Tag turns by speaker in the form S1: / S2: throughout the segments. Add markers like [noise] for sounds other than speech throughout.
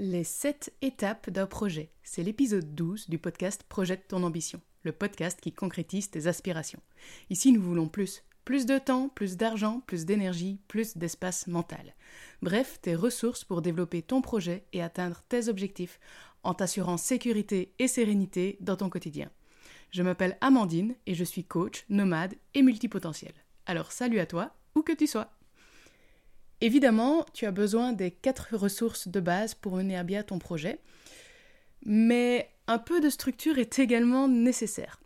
S1: Les 7 étapes d'un projet. C'est l'épisode 12 du podcast Projette ton ambition, le podcast qui concrétise tes aspirations. Ici, nous voulons plus. Plus de temps, plus d'argent, plus d'énergie, plus d'espace mental. Bref, tes ressources pour développer ton projet et atteindre tes objectifs en t'assurant sécurité et sérénité dans ton quotidien. Je m'appelle Amandine et je suis coach, nomade et multipotentiel. Alors salut à toi, où que tu sois. Évidemment, tu as besoin des quatre ressources de base pour mener à bien ton projet, mais un peu de structure est également nécessaire.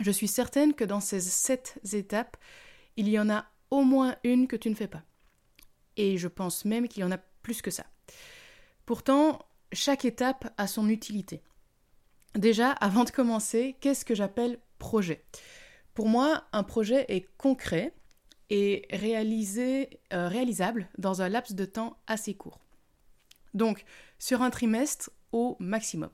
S1: Je suis certaine que dans ces sept étapes, il y en a au moins une que tu ne fais pas. Et je pense même qu'il y en a plus que ça. Pourtant, chaque étape a son utilité. Déjà, avant de commencer, qu'est-ce que j'appelle projet? Pour moi, un projet est concret, et euh, réalisable dans un laps de temps assez court. Donc, sur un trimestre au maximum.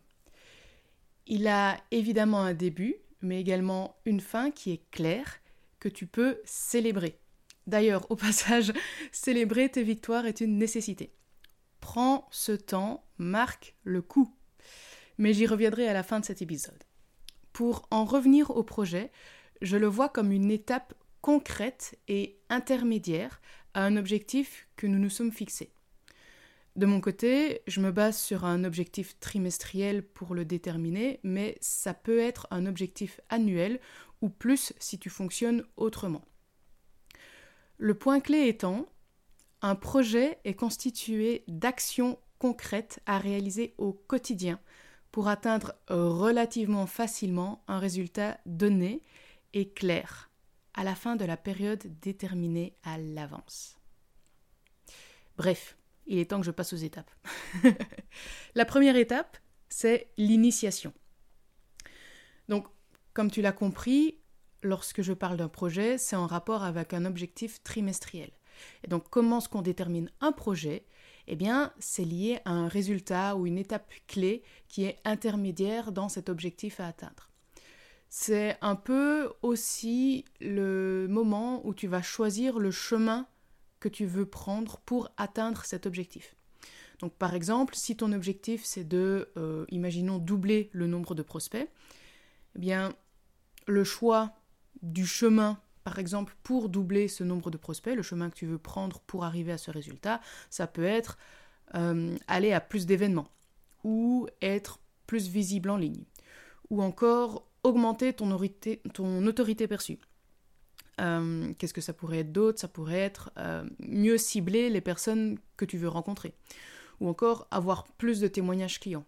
S1: Il a évidemment un début, mais également une fin qui est claire, que tu peux célébrer. D'ailleurs, au [laughs] passage, célébrer tes victoires est une nécessité. Prends ce temps, marque le coup. Mais j'y reviendrai à la fin de cet épisode. Pour en revenir au projet, je le vois comme une étape concrète et intermédiaire à un objectif que nous nous sommes fixés. De mon côté, je me base sur un objectif trimestriel pour le déterminer, mais ça peut être un objectif annuel ou plus si tu fonctionnes autrement. Le point clé étant, un projet est constitué d'actions concrètes à réaliser au quotidien pour atteindre relativement facilement un résultat donné et clair à la fin de la période déterminée à l'avance. Bref, il est temps que je passe aux étapes. [laughs] la première étape, c'est l'initiation. Donc, comme tu l'as compris, lorsque je parle d'un projet, c'est en rapport avec un objectif trimestriel. Et donc, comment est-ce qu'on détermine un projet? Eh bien, c'est lié à un résultat ou une étape clé qui est intermédiaire dans cet objectif à atteindre c'est un peu aussi le moment où tu vas choisir le chemin que tu veux prendre pour atteindre cet objectif. Donc par exemple, si ton objectif c'est de, euh, imaginons, doubler le nombre de prospects, eh bien le choix du chemin, par exemple, pour doubler ce nombre de prospects, le chemin que tu veux prendre pour arriver à ce résultat, ça peut être euh, aller à plus d'événements ou être plus visible en ligne ou encore augmenter ton, autorité, perçue. Euh, qu'est-ce que ça pourrait être d'autre? Ça pourrait être euh, mieux cibler les personnes que tu veux rencontrer. Ou encore avoir plus de témoignages clients.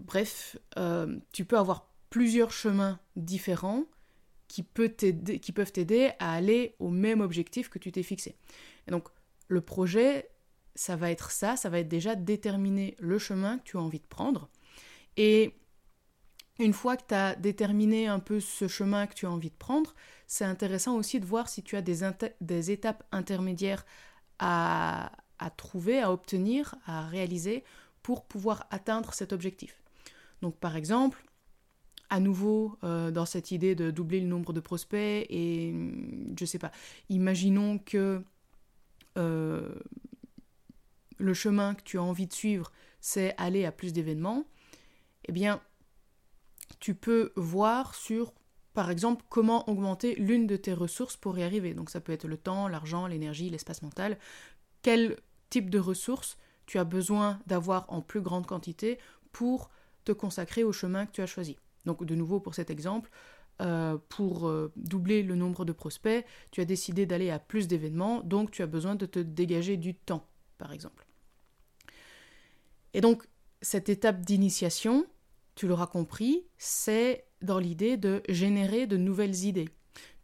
S1: Bref, euh, tu peux avoir plusieurs chemins différents qui, peuvent t'aider à aller au même objectif que tu t'es fixé. Donc, le projet, ça va être ça, ça va être déjà déterminer le chemin que tu as envie de prendre. Et une fois que tu as déterminé un peu ce chemin que tu as envie de prendre, c'est intéressant aussi de voir si tu as des, étapes intermédiaires à, trouver, à obtenir, à réaliser pour pouvoir atteindre cet objectif. Donc par exemple, à nouveau euh, dans cette idée de doubler le nombre de prospects et je sais pas, imaginons que euh, le chemin que tu as envie de suivre, c'est aller à plus d'événements, eh bien tu peux voir sur, par exemple, comment augmenter l'une de tes ressources pour y arriver. Donc ça peut être le temps, l'argent, l'énergie, l'espace mental. Quel type de ressources tu as besoin d'avoir en plus grande quantité pour te consacrer au chemin que tu as choisi? Donc de nouveau pour cet exemple, euh, pour euh, doubler le nombre de prospects, tu as décidé d'aller à plus d'événements, donc tu as besoin de te dégager du temps, par exemple. Et donc cette étape d'initiation, tu l'auras compris, c'est dans l'idée de générer de nouvelles idées.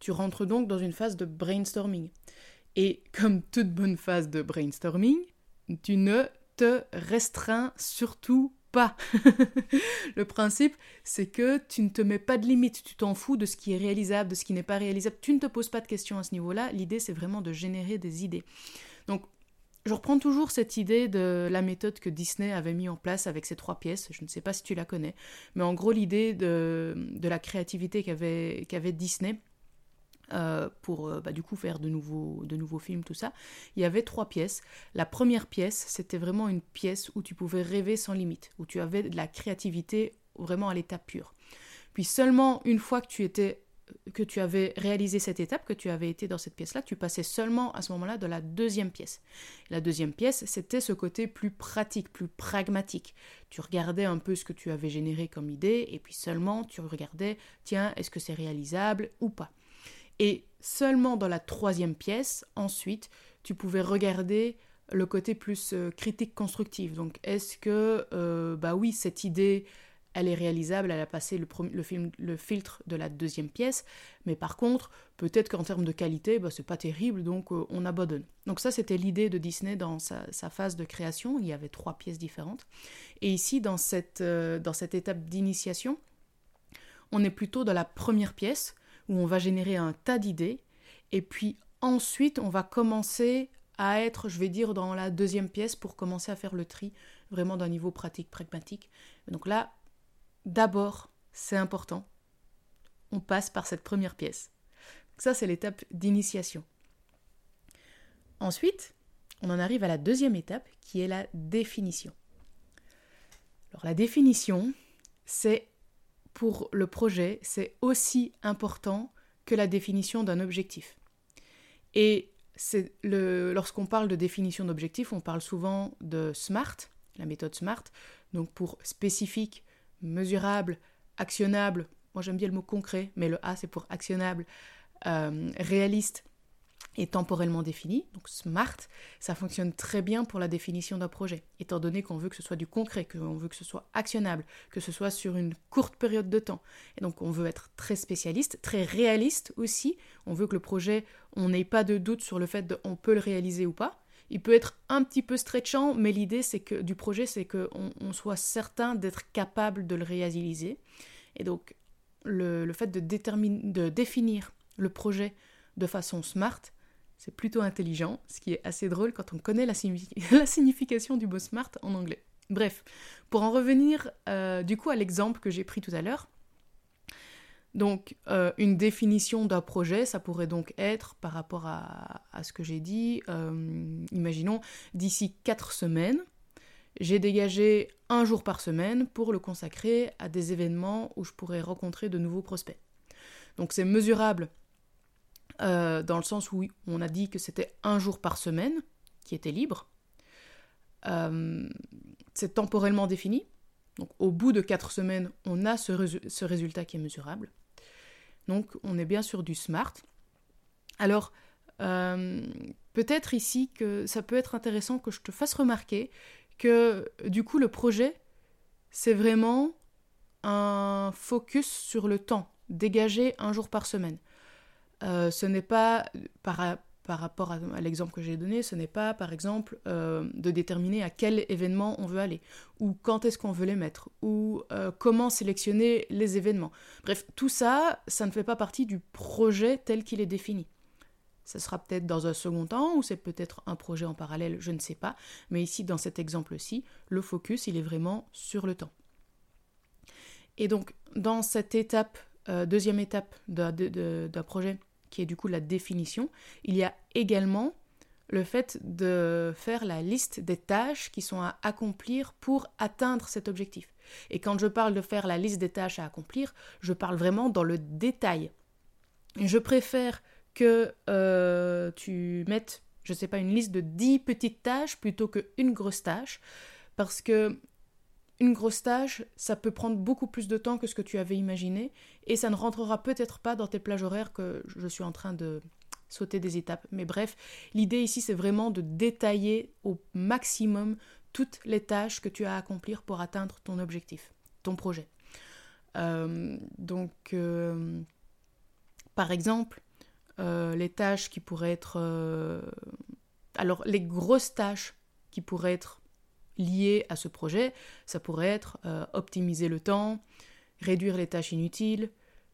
S1: Tu rentres donc dans une phase de brainstorming. Et comme toute bonne phase de brainstorming, tu ne te restreins surtout pas. [laughs] le principe, c'est que tu ne te mets pas de limite, tu t'en fous de ce qui est réalisable, de ce qui n'est pas réalisable, tu ne te poses pas de questions à ce niveau-là, l'idée c'est vraiment de générer des idées. Donc je reprends toujours cette idée de la méthode que Disney avait mis en place avec ces trois pièces. Je ne sais pas si tu la connais, mais en gros l'idée de, la créativité qu'avait Disney euh, pour euh, bah, du coup faire de nouveaux, de nouveaux films, tout ça. Il y avait trois pièces. La première pièce, c'était vraiment une pièce où tu pouvais rêver sans limite, où tu avais de la créativité vraiment à l'état pur. Puis seulement une fois que tu étais que tu avais réalisé cette étape, que tu avais été dans cette pièce-là, tu passais seulement à ce moment-là de la deuxième pièce. La deuxième pièce, c'était ce côté plus pratique, plus pragmatique. Tu regardais un peu ce que tu avais généré comme idée, et puis seulement tu regardais, tiens, est-ce que c'est réalisable ou pas. Et seulement dans la troisième pièce, ensuite, tu pouvais regarder le côté plus euh, critique constructif. Donc, est-ce que, euh, bah oui, cette idée, elle est réalisable, elle a passé le, film, le filtre de la deuxième pièce, mais par contre, peut-être qu'en termes de qualité, bah, c'est pas terrible, donc euh, on abandonne. Donc ça, c'était l'idée de Disney dans sa, phase de création. Il y avait trois pièces différentes. Et ici, dans cette, dans cette étape d'initiation, on est plutôt dans la première pièce où on va générer un tas d'idées, et puis ensuite on va commencer à être, je vais dire, dans la deuxième pièce pour commencer à faire le tri vraiment d'un niveau pratique, pragmatique. Donc là, d'abord, c'est important, on passe par cette première pièce. ça, c'est l'étape d'initiation. Ensuite, on en arrive à la deuxième étape qui est la définition. Alors la définition, c'est pour le projet, c'est aussi important que la définition d'un objectif. Et lorsqu'on parle de définition d'objectif, on parle souvent de SMART, la méthode SMART, donc pour spécifique, mesurable, actionnable, moi j'aime bien le mot concret, mais le A c'est pour actionnable, euh, réaliste est temporellement défini, donc SMART, ça fonctionne très bien pour la définition d'un projet, étant donné qu'on veut que ce soit du concret, qu'on veut que ce soit actionnable, que ce soit sur une courte période de temps. Et donc on veut être très spécialiste, très réaliste aussi, on veut que le projet, on n'ait pas de doute sur le fait qu'on peut le réaliser ou pas. Il peut être un petit peu stretchant, mais l'idée c'est que du projet, c'est qu'on on soit certain d'être capable de le réaliser. Et donc le, fait de, de définir le projet de façon smart, c'est plutôt intelligent, ce qui est assez drôle quand on connaît [laughs] la, signification du mot smart en anglais. Bref, pour en revenir euh, du coup à l'exemple que j'ai pris tout à l'heure, donc euh, une définition d'un projet, ça pourrait donc être par rapport à, ce que j'ai dit, euh, imaginons d'ici quatre semaines, j'ai dégagé un jour par semaine pour le consacrer à des événements où je pourrais rencontrer de nouveaux prospects. Donc c'est mesurable euh, dans le sens où on a dit que c'était un jour par semaine qui était libre. C'est temporellement défini. Donc au bout de quatre semaines, on a ce, résultat qui est mesurable. Donc on est bien sur du SMART. Alors euh, peut-être ici que ça peut être intéressant que je te fasse remarquer que du coup le projet, c'est vraiment un focus sur le temps, dégager un jour par semaine. Euh, ce n'est pas, par, par rapport à, l'exemple que j'ai donné, ce n'est pas, par exemple, euh, de déterminer à quel événement on veut aller, ou quand est-ce qu'on veut les mettre, ou euh, comment sélectionner les événements. Bref, tout ça, ça ne fait pas partie du projet tel qu'il est défini. Ça sera peut-être dans un second temps, ou c'est peut-être un projet en parallèle, je ne sais pas. Mais ici, dans cet exemple-ci, le focus, il est vraiment sur le temps. Et donc, dans cette étape, deuxième étape d'un projet, qui est du coup la définition, il y a également le fait de faire la liste des tâches qui sont à accomplir pour atteindre cet objectif. Et quand je parle de faire la liste des tâches à accomplir, je parle vraiment dans le détail. Je préfère que euh, tu mettes, je ne sais pas, une liste de 10 petites tâches plutôt qu'une grosse tâche, parce que une grosse tâche, ça peut prendre beaucoup plus de temps que ce que tu avais imaginé, et ça ne rentrera peut-être pas dans tes plages horaires que je suis en train de sauter des étapes. Mais bref, l'idée ici, c'est vraiment de détailler au maximum toutes les tâches que tu as à accomplir pour atteindre ton objectif, ton projet. Euh, donc, euh, par exemple, euh, les tâches qui pourraient être... alors, les grosses tâches qui pourraient être liées à ce projet. Ça pourrait être euh, optimiser le temps, réduire les tâches inutiles,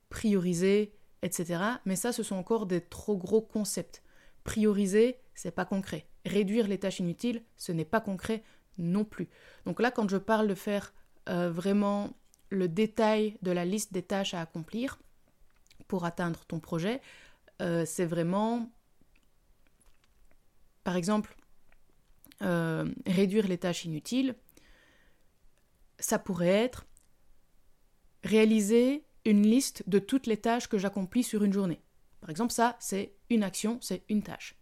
S1: prioriser, etc. Mais ça, ce sont encore des trop gros concepts. Prioriser, c'est pas concret. Réduire les tâches inutiles, ce n'est pas concret non plus. Donc là, quand je parle de faire euh, vraiment le détail de la liste des tâches à accomplir pour atteindre ton projet, euh, c'est vraiment, par exemple, euh, réduire les tâches inutiles. Ça pourrait être réaliser une liste de toutes les tâches que j'accomplis sur une journée. Par exemple, ça, c'est une action, c'est une tâche.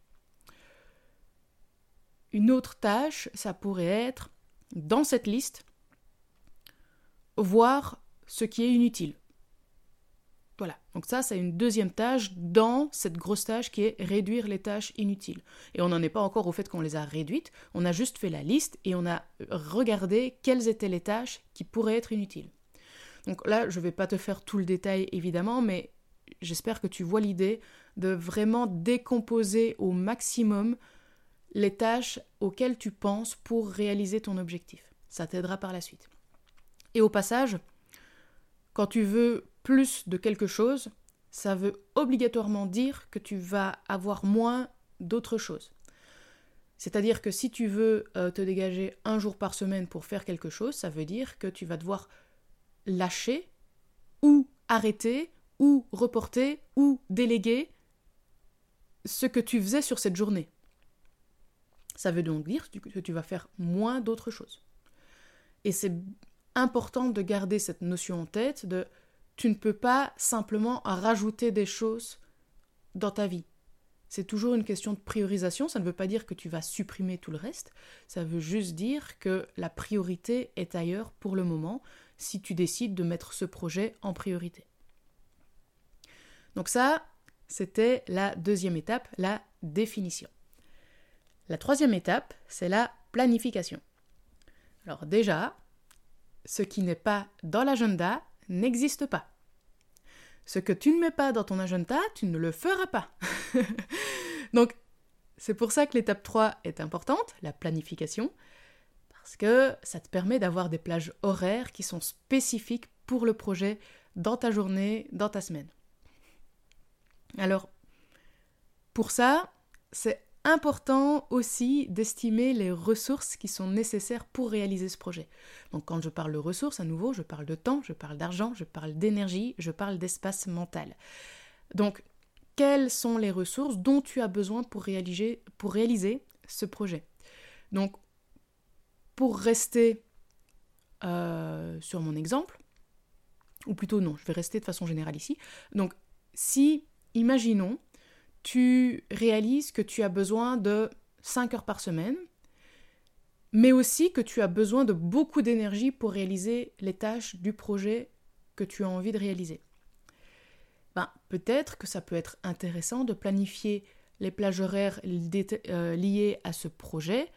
S1: Une autre tâche, ça pourrait être, dans cette liste, voir ce qui est inutile. Voilà, donc ça c'est une deuxième tâche dans cette grosse tâche qui est réduire les tâches inutiles. Et on n'en est pas encore au fait qu'on les a réduites, on a juste fait la liste et on a regardé quelles étaient les tâches qui pourraient être inutiles. Donc là, je ne vais pas te faire tout le détail évidemment, mais j'espère que tu vois l'idée de vraiment décomposer au maximum les tâches auxquelles tu penses pour réaliser ton objectif. Ça t'aidera par la suite. Et au passage, quand tu veux plus de quelque chose, ça veut obligatoirement dire que tu vas avoir moins d'autres choses. C'est-à-dire que si tu veux euh, te dégager un jour par semaine pour faire quelque chose, ça veut dire que tu vas devoir lâcher ou arrêter ou reporter ou déléguer ce que tu faisais sur cette journée. Ça veut donc dire que tu vas faire moins d'autres choses. Et c'est important de garder cette notion en tête de tu ne peux pas simplement rajouter des choses dans ta vie. C'est toujours une question de priorisation, ça ne veut pas dire que tu vas supprimer tout le reste, ça veut juste dire que la priorité est ailleurs pour le moment si tu décides de mettre ce projet en priorité. Donc ça, c'était la deuxième étape, la définition. La troisième étape, c'est la planification. Alors déjà, ce qui n'est pas dans l'agenda n'existe pas. Ce que tu ne mets pas dans ton agenda, tu ne le feras pas. [laughs] Donc, c'est pour ça que l'étape 3 est importante, la planification, parce que ça te permet d'avoir des plages horaires qui sont spécifiques pour le projet dans ta journée, dans ta semaine. Alors, pour ça, c'est important aussi d'estimer les ressources qui sont nécessaires pour réaliser ce projet. Donc quand je parle de ressources, à nouveau, je parle de temps, je parle d'argent, je parle d'énergie, je parle d'espace mental. Donc, quelles sont les ressources dont tu as besoin pour réaliser, ce projet? Donc, pour rester euh, sur mon exemple, ou plutôt non, je vais rester de façon générale ici. Donc, si, imaginons, tu réalises que tu as besoin de 5 heures par semaine, mais aussi que tu as besoin de beaucoup d'énergie pour réaliser les tâches du projet que tu as envie de réaliser. Ben, peut-être que ça peut être intéressant de planifier les plages horaires euh, liées à ce projet,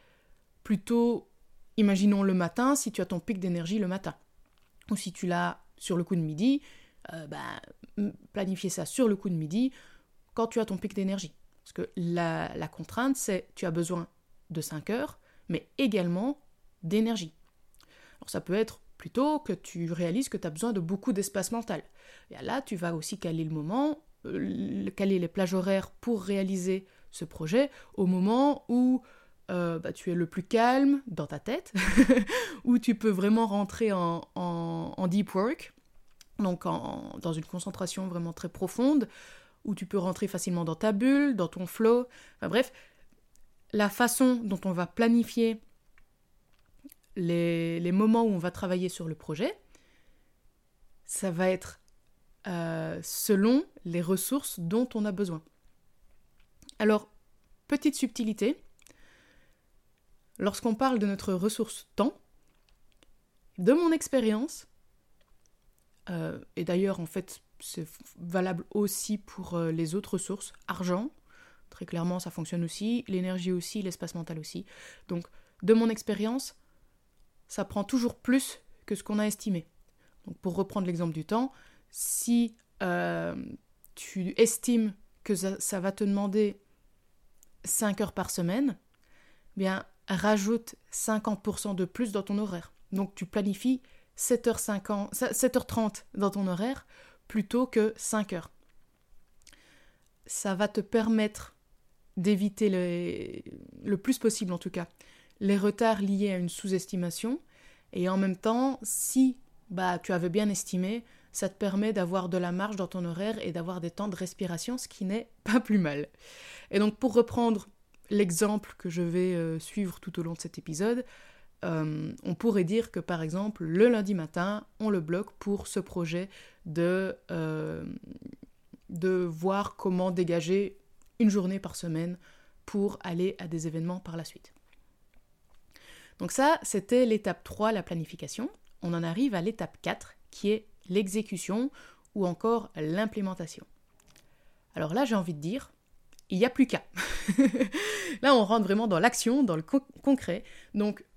S1: plutôt, imaginons le matin, si tu as ton pic d'énergie le matin. Ou si tu l'as sur le coup de midi, euh, ben, planifier ça sur le coup de midi quand tu as ton pic d'énergie. Parce que la, contrainte, c'est tu as besoin de 5 heures, mais également d'énergie. Alors ça peut être plutôt que tu réalises que tu as besoin de beaucoup d'espace mental. Et là, tu vas aussi caler le moment, euh, caler les plages horaires pour réaliser ce projet au moment où euh, bah, tu es le plus calme dans ta tête, [laughs] où tu peux vraiment rentrer en, en, deep work, donc en, dans une concentration vraiment très profonde, où tu peux rentrer facilement dans ta bulle, dans ton flow. Bref, la façon dont on va planifier les, moments où on va travailler sur le projet, ça va être euh, selon les ressources dont on a besoin. Alors, petite subtilité, lorsqu'on parle de notre ressource temps, de mon expérience, euh, et d'ailleurs en fait c'est valable aussi pour euh, les autres sources. Argent, très clairement, ça fonctionne aussi. L'énergie aussi, l'espace mental aussi. Donc, de mon expérience, ça prend toujours plus que ce qu'on a estimé. Donc, pour reprendre l'exemple du temps, si euh, tu estimes que ça, va te demander 5 heures par semaine, eh bien, rajoute 50% de plus dans ton horaire. Donc, tu planifies 7h50, 7h30 dans ton horaire plutôt que 5 heures. Ça va te permettre d'éviter le plus possible en tout cas les retards liés à une sous-estimation et en même temps si bah tu avais bien estimé ça te permet d'avoir de la marge dans ton horaire et d'avoir des temps de respiration, ce qui n'est pas plus mal. Et donc pour reprendre l'exemple que je vais euh, suivre tout au long de cet épisode, euh, on pourrait dire que par exemple le lundi matin, on le bloque pour ce projet de, euh, de voir comment dégager une journée par semaine pour aller à des événements par la suite. Donc ça, c'était l'étape 3, la planification. On en arrive à l'étape 4, qui est l'exécution ou encore l'implémentation. Alors là, j'ai envie de dire, il n'y a plus qu'à. [laughs] là, on rentre vraiment dans l'action, dans le concret.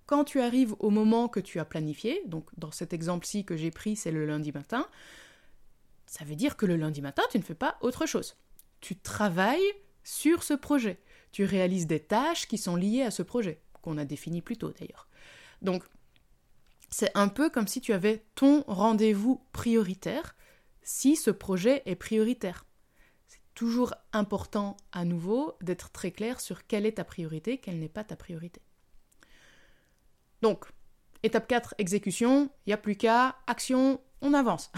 S1: Quand tu arrives au moment que tu as planifié, donc dans cet exemple-ci que j'ai pris, c'est le lundi matin, ça veut dire que le lundi matin, tu ne fais pas autre chose. Tu travailles sur ce projet. Tu réalises des tâches qui sont liées à ce projet, qu'on a défini plus tôt d'ailleurs. Donc, c'est un peu comme si tu avais ton rendez-vous prioritaire si ce projet est prioritaire. C'est toujours important à nouveau d'être très clair sur quelle est ta priorité, quelle n'est pas ta priorité. Donc, étape 4, exécution, il n'y a plus qu'à, action, on avance.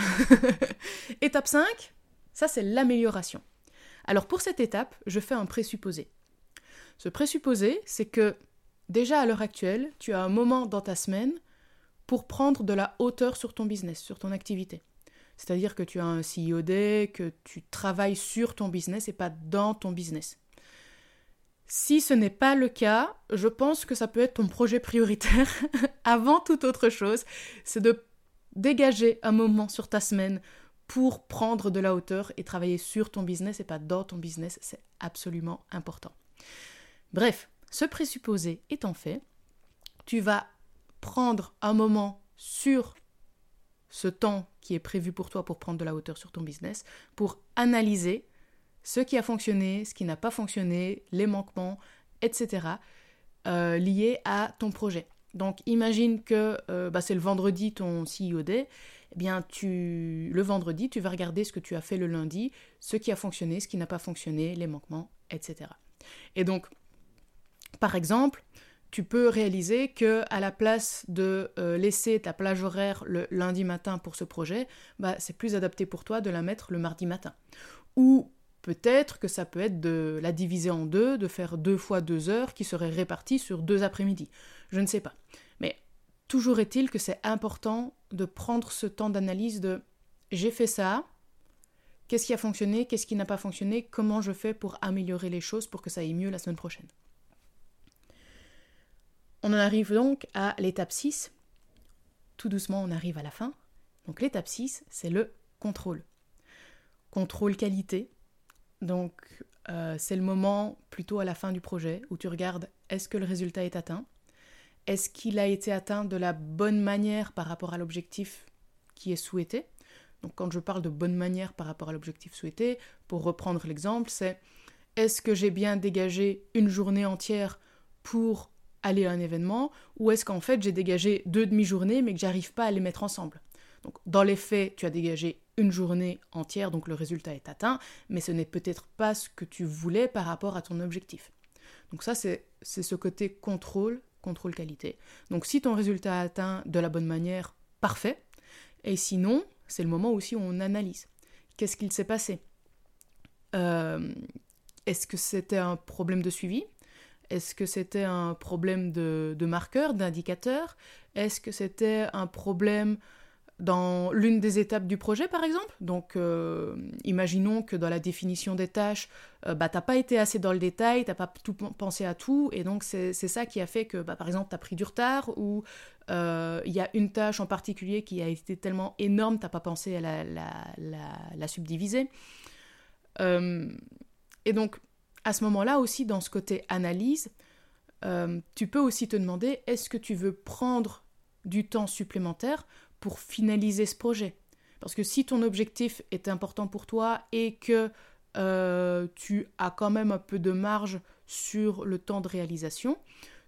S1: [laughs] étape 5, ça c'est l'amélioration. Alors pour cette étape, je fais un présupposé. Ce présupposé, c'est que déjà à l'heure actuelle, tu as un moment dans ta semaine pour prendre de la hauteur sur ton business, sur ton activité. C'est-à-dire que tu as un CEO que tu travailles sur ton business et pas dans ton business. Si ce n'est pas le cas, je pense que ça peut être ton projet prioritaire [laughs] avant toute autre chose, c'est de dégager un moment sur ta semaine pour prendre de la hauteur et travailler sur ton business et pas dans ton business, c'est absolument important. Bref, ce présupposé étant fait, tu vas prendre un moment sur ce temps qui est prévu pour toi pour prendre de la hauteur sur ton business, pour analyser ce qui a fonctionné, ce qui n'a pas fonctionné, les manquements, etc., euh, liés à ton projet. Donc imagine que euh, bah, c'est le vendredi ton CEO Day, eh bien tu, le vendredi tu vas regarder ce que tu as fait le lundi, ce qui a fonctionné, ce qui n'a pas fonctionné, les manquements, etc. Et donc, par exemple, tu peux réaliser que à la place de euh, laisser ta plage horaire le lundi matin pour ce projet, bah, c'est plus adapté pour toi de la mettre le mardi matin. Ou Peut-être que ça peut être de la diviser en deux, de faire deux fois deux heures qui seraient réparties sur deux après-midi. Je ne sais pas. Mais toujours est-il que c'est important de prendre ce temps d'analyse de j'ai fait ça, qu'est-ce qui a fonctionné, qu'est-ce qui n'a pas fonctionné, comment je fais pour améliorer les choses pour que ça aille mieux la semaine prochaine. On en arrive donc à l'étape 6. Tout doucement, on arrive à la fin. Donc l'étape 6, c'est le contrôle. Contrôle qualité, donc, euh, c'est le moment plutôt à la fin du projet où tu regardes est-ce que le résultat est atteint? Est-ce qu'il a été atteint de la bonne manière par rapport à l'objectif qui est souhaité? Donc, quand je parle de bonne manière par rapport à l'objectif souhaité, pour reprendre l'exemple, c'est est-ce que j'ai bien dégagé une journée entière pour aller à un événement? Ou est-ce qu'en fait j'ai dégagé deux demi-journées mais que j'arrive pas à les mettre ensemble? Donc, dans les faits, tu as dégagé une journée entière, donc le résultat est atteint, mais ce n'est peut-être pas ce que tu voulais par rapport à ton objectif. Donc ça, c'est ce côté contrôle, contrôle qualité. Donc si ton résultat est atteint de la bonne manière, parfait. Et sinon, c'est le moment aussi où on analyse. Qu'est-ce qu'il s'est passé? Euh, Est-ce que c'était un problème de suivi? Est-ce que c'était un problème de, de marqueur, d'indicateur? Est-ce que c'était un problème dans l'une des étapes du projet, par exemple. Donc, euh, imaginons que dans la définition des tâches, euh, bah, tu n'as pas été assez dans le détail, tu n'as pas tout pensé à tout, et donc c'est ça qui a fait que, bah, par exemple, tu as pris du retard, ou euh, il y a une tâche en particulier qui a été tellement énorme, tu n'as pas pensé à la, la, la subdiviser. et donc, à ce moment-là aussi, dans ce côté analyse, tu peux aussi te demander, est-ce que tu veux prendre du temps supplémentaire pour finaliser ce projet. Parce que si ton objectif est important pour toi et que euh, tu as quand même un peu de marge sur le temps de réalisation,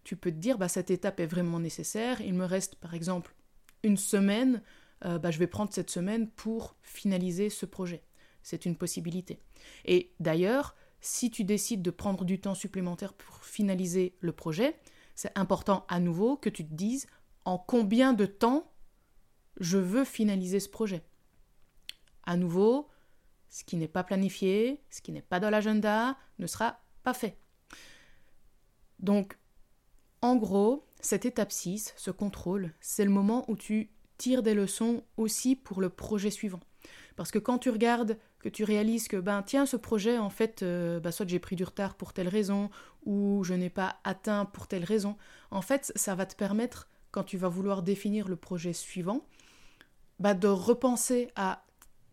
S1: tu peux te dire bah, cette étape est vraiment nécessaire. Il me reste par exemple une semaine, euh, bah, je vais prendre cette semaine pour finaliser ce projet. C'est une possibilité. Et d'ailleurs, si tu décides de prendre du temps supplémentaire pour finaliser le projet, c'est important à nouveau que tu te dises en combien de temps je veux finaliser ce projet. à nouveau, ce qui n'est pas planifié, ce qui n'est pas dans l'agenda, ne sera pas fait. Donc, en gros, cette étape 6, ce contrôle, c'est le moment où tu tires des leçons aussi pour le projet suivant. Parce que quand tu regardes, que tu réalises que, ben tiens, ce projet, en fait, euh, ben, soit j'ai pris du retard pour telle raison, ou je n'ai pas atteint pour telle raison, en fait, ça va te permettre, quand tu vas vouloir définir le projet suivant, ben, de repenser à,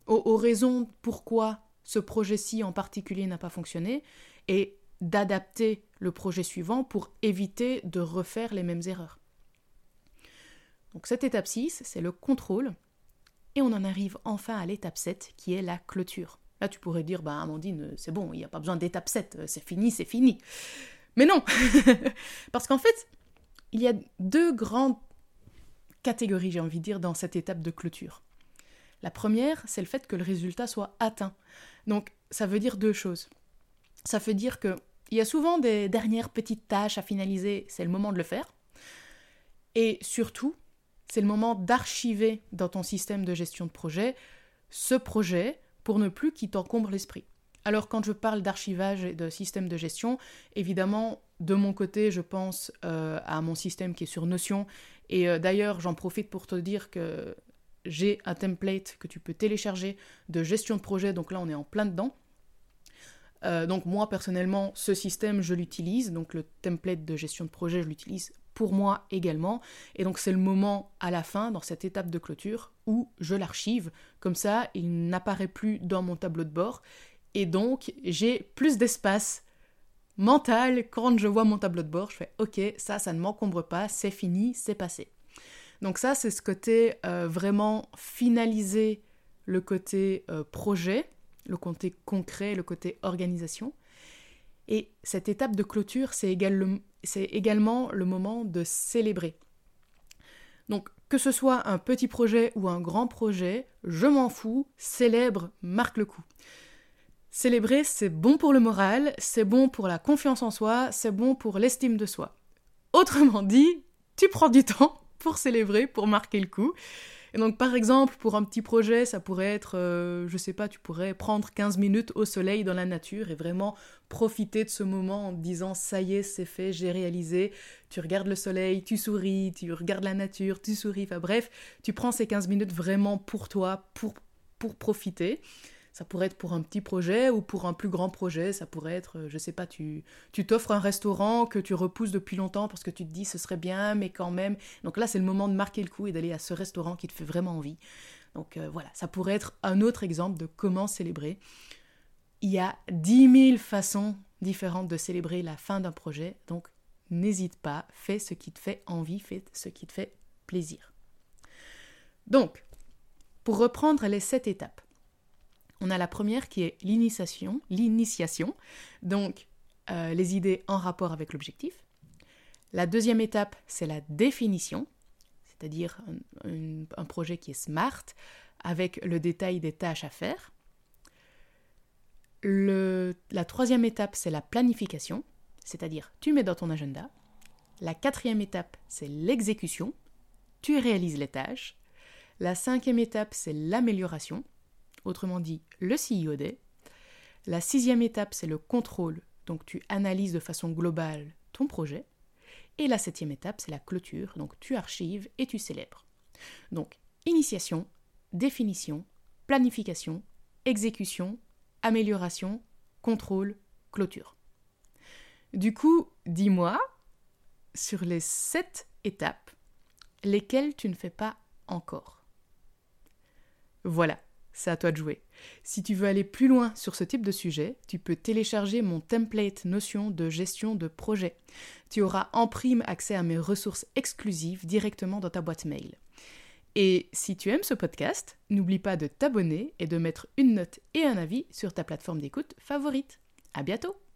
S1: aux raisons pourquoi ce projet-ci en particulier n'a pas fonctionné, et d'adapter le projet suivant pour éviter de refaire les mêmes erreurs. Donc cette étape 6, c'est le contrôle. Et on en arrive enfin à l'étape 7, qui est la clôture. Là, tu pourrais dire, bah Amandine, c'est bon, il n'y a pas besoin d'étape 7, c'est fini, c'est fini. Mais non [laughs] Parce qu'en fait, il y a deux grandes catégories, j'ai envie de dire, dans cette étape de clôture. La première, c'est le fait que le résultat soit atteint. Donc, ça veut dire deux choses. Ça veut dire que il y a souvent des dernières petites tâches à finaliser, c'est le moment de le faire. Et surtout, c'est le moment d'archiver dans ton système de gestion de projet ce projet pour ne plus qu'il t'encombre l'esprit. Alors quand je parle d'archivage et de système de gestion, évidemment, de mon côté, je pense euh, à mon système qui est sur Notion. Et euh, d'ailleurs, j'en profite pour te dire que j'ai un template que tu peux télécharger de gestion de projet. Donc là, on est en plein dedans. Euh, donc moi personnellement, ce système, je l'utilise, donc le template de gestion de projet, je l'utilise pour moi également. Et donc c'est le moment à la fin, dans cette étape de clôture, où je l'archive. Comme ça, il n'apparaît plus dans mon tableau de bord. Et donc j'ai plus d'espace mental quand je vois mon tableau de bord. Je fais OK, ça, ça ne m'encombre pas, c'est fini, c'est passé. Donc ça, c'est ce côté euh, vraiment finaliser le côté euh, projet le côté concret, le côté organisation. Et cette étape de clôture, c'est également le moment de célébrer. Donc, que ce soit un petit projet ou un grand projet, je m'en fous, célèbre, marque le coup. Célébrer, c'est bon pour le moral, c'est bon pour la confiance en soi, c'est bon pour l'estime de soi. Autrement dit, tu prends du temps pour célébrer, pour marquer le coup. Et donc, par exemple, pour un petit projet, ça pourrait être, euh, je sais pas, tu pourrais prendre 15 minutes au soleil dans la nature et vraiment profiter de ce moment en te disant ça y est, c'est fait, j'ai réalisé. Tu regardes le soleil, tu souris, tu regardes la nature, tu souris. Enfin bref, tu prends ces 15 minutes vraiment pour toi, pour, pour profiter. Ça pourrait être pour un petit projet ou pour un plus grand projet. Ça pourrait être, euh, je sais pas, tu t'offres un restaurant que tu repousses depuis longtemps parce que tu te dis ce serait bien, mais quand même. Donc là, c'est le moment de marquer le coup et d'aller à ce restaurant qui te fait vraiment envie. Donc euh, voilà, ça pourrait être un autre exemple de comment célébrer. Il y a 10 000 façons différentes de célébrer la fin d'un projet. Donc n'hésite pas, fais ce qui te fait envie, fais ce qui te fait plaisir. Donc, pour reprendre les sept étapes, on a la première qui est l'initiation, l'initiation, donc euh, les idées en rapport avec l'objectif. La deuxième étape, c'est la définition, c'est-à-dire un, projet qui est smart, avec le détail des tâches à faire. la troisième étape, c'est la planification, c'est-à-dire tu mets dans ton agenda. La quatrième étape, c'est l'exécution, tu réalises les tâches. La cinquième étape, c'est l'amélioration, autrement dit le CIOD. La sixième étape, c'est le contrôle, donc tu analyses de façon globale ton projet. Et la septième étape, c'est la clôture, donc tu archives et tu célèbres. Donc, initiation, définition, planification, exécution, amélioration, contrôle, clôture. Du coup, dis-moi, sur les sept étapes, lesquelles tu ne fais pas encore? Voilà, c'est à toi de jouer. Si tu veux aller plus loin sur ce type de sujet, tu peux télécharger mon template Notion de gestion de projet. Tu auras en prime accès à mes ressources exclusives directement dans ta boîte mail. Et si tu aimes ce podcast, n'oublie pas de t'abonner et de mettre une note et un avis sur ta plateforme d'écoute favorite. À bientôt!